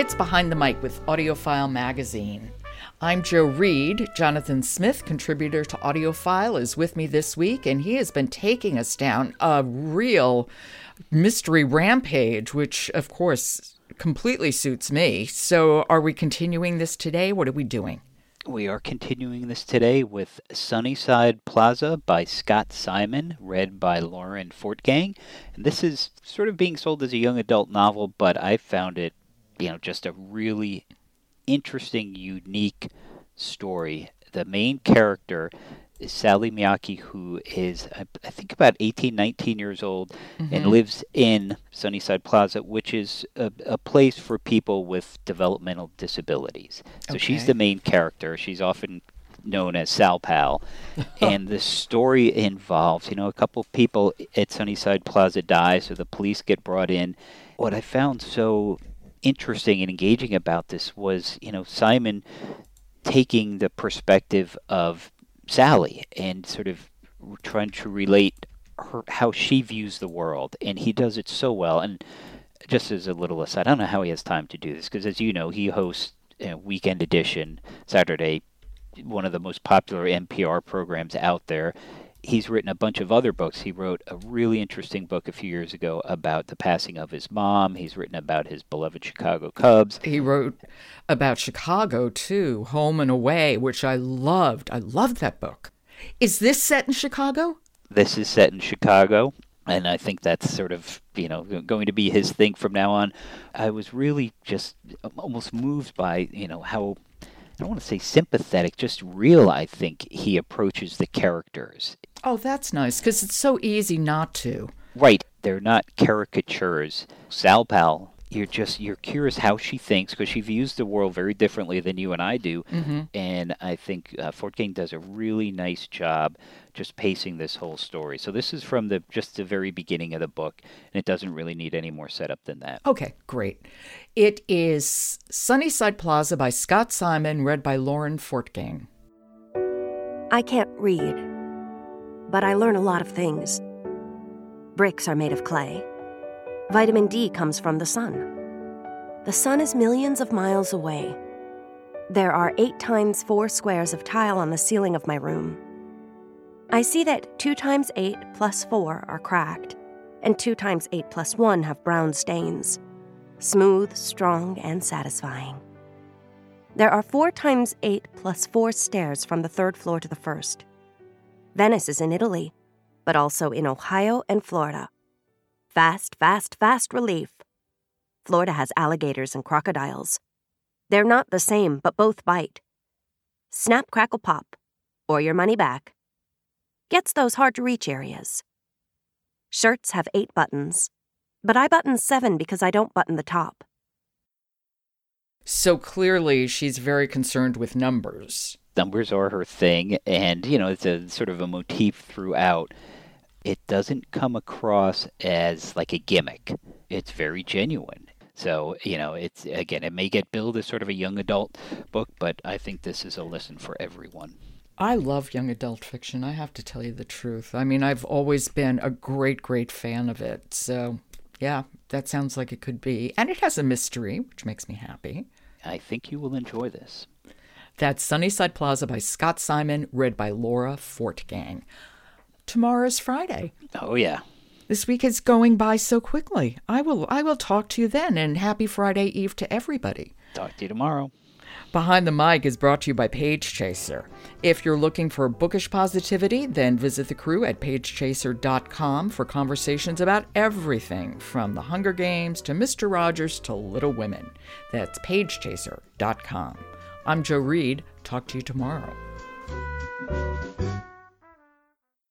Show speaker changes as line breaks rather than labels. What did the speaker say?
It's Behind the Mic with AudioFile Magazine. I'm Joe Reed. Jonathan Smith, contributor to AudioFile, is with me this week, and he has been taking us down a real mystery rampage, which, of course, completely suits me. So, are we continuing this today? What are we doing?
We are continuing this today with Sunnyside Plaza by Scott Simon, read by Lauren Fortgang. And this is sort of being sold as a young adult novel, but I found it, you know, just a really interesting, unique story. The main character is Sally Miyake, who is, I think, about 18, 19 years old mm-hmm. and lives in Sunnyside Plaza, which is a, a, place for people with developmental disabilities. So okay. she's the main character. She's often known as Sal Pal. and the story involves, you know, a couple of people at Sunnyside Plaza die, so the police get brought in. What I found so interesting and engaging about this was, you know, Simon taking the perspective of Sally and sort of trying to relate her how she views the world, and he does it so well. And just as a little aside, I don't know how he has time to do this because, as you know, he hosts a Weekend Edition Saturday, one of the most popular NPR programs out there. He's written a bunch of other books. He wrote a really interesting book a few years ago about the passing of his mom. He's written about his beloved Chicago Cubs.
He wrote about Chicago too, Home and Away, which I loved. I loved that book. Is this set in Chicago?
This is set in Chicago, and I think that's sort of you know going to be his thing from now on. I was really just almost moved by you know how I don't want to say sympathetic, just real. I think he approaches the characters.
Oh, that's nice because it's so easy not to.
Right, they're not caricatures. Sal Pal you're just you're curious how she thinks because she views the world very differently than you and I do, mm-hmm. and I think uh, Fortgang does a really nice job just pacing this whole story. So this is from the just the very beginning of the book, and it doesn't really need any more setup than that.
Okay, great. It is Sunnyside Plaza by Scott Simon, read by Lauren Fortgang.
I can't read, but I learn a lot of things. Bricks are made of clay. Vitamin D comes from the sun. The sun is millions of miles away. There are eight times four squares of tile on the ceiling of my room. I see that 2 times 8 plus 4 are cracked, and 2 times 8 plus 1 have brown stains. Smooth, strong, and satisfying. There are 4 times 8 plus 4 stairs from the third floor to the first. Venice is in Italy, but also in Ohio and Florida. Fast, fast, fast relief. Florida has alligators and crocodiles. They're not the same, but both bite. Snap, crackle, pop, or your money back. Gets those hard to reach areas. Shirts have eight buttons, but I button seven because I don't button the top.
So clearly, she's very concerned with numbers.
Numbers are her thing, and, you know, it's a sort of a motif throughout it doesn't come across as like a gimmick. It's very genuine. So, you know, it's again, it may get billed as sort of a young adult book, but I think this is a listen for everyone.
I love young adult fiction. I have to tell you the truth. I mean, I've always been a great, great fan of it. So, yeah, that sounds like it could be. And it has a mystery, which makes me happy.
I think you will enjoy this.
That's Sunnyside Plaza by Scott Simon, read by Laura Fortgang tomorrow's Friday.
Oh yeah.
This week is going by so quickly. I will I will talk to you then and happy Friday Eve to everybody.
Talk to you tomorrow.
Behind the Mic is brought to you by Page Chaser. If you're looking for bookish positivity, then visit the crew at pagechaser.com for conversations about everything from The Hunger Games to Mr. Rogers to Little Women. That's pagechaser.com. I'm Joe Reed. Talk to you tomorrow.